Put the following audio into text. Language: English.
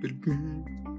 But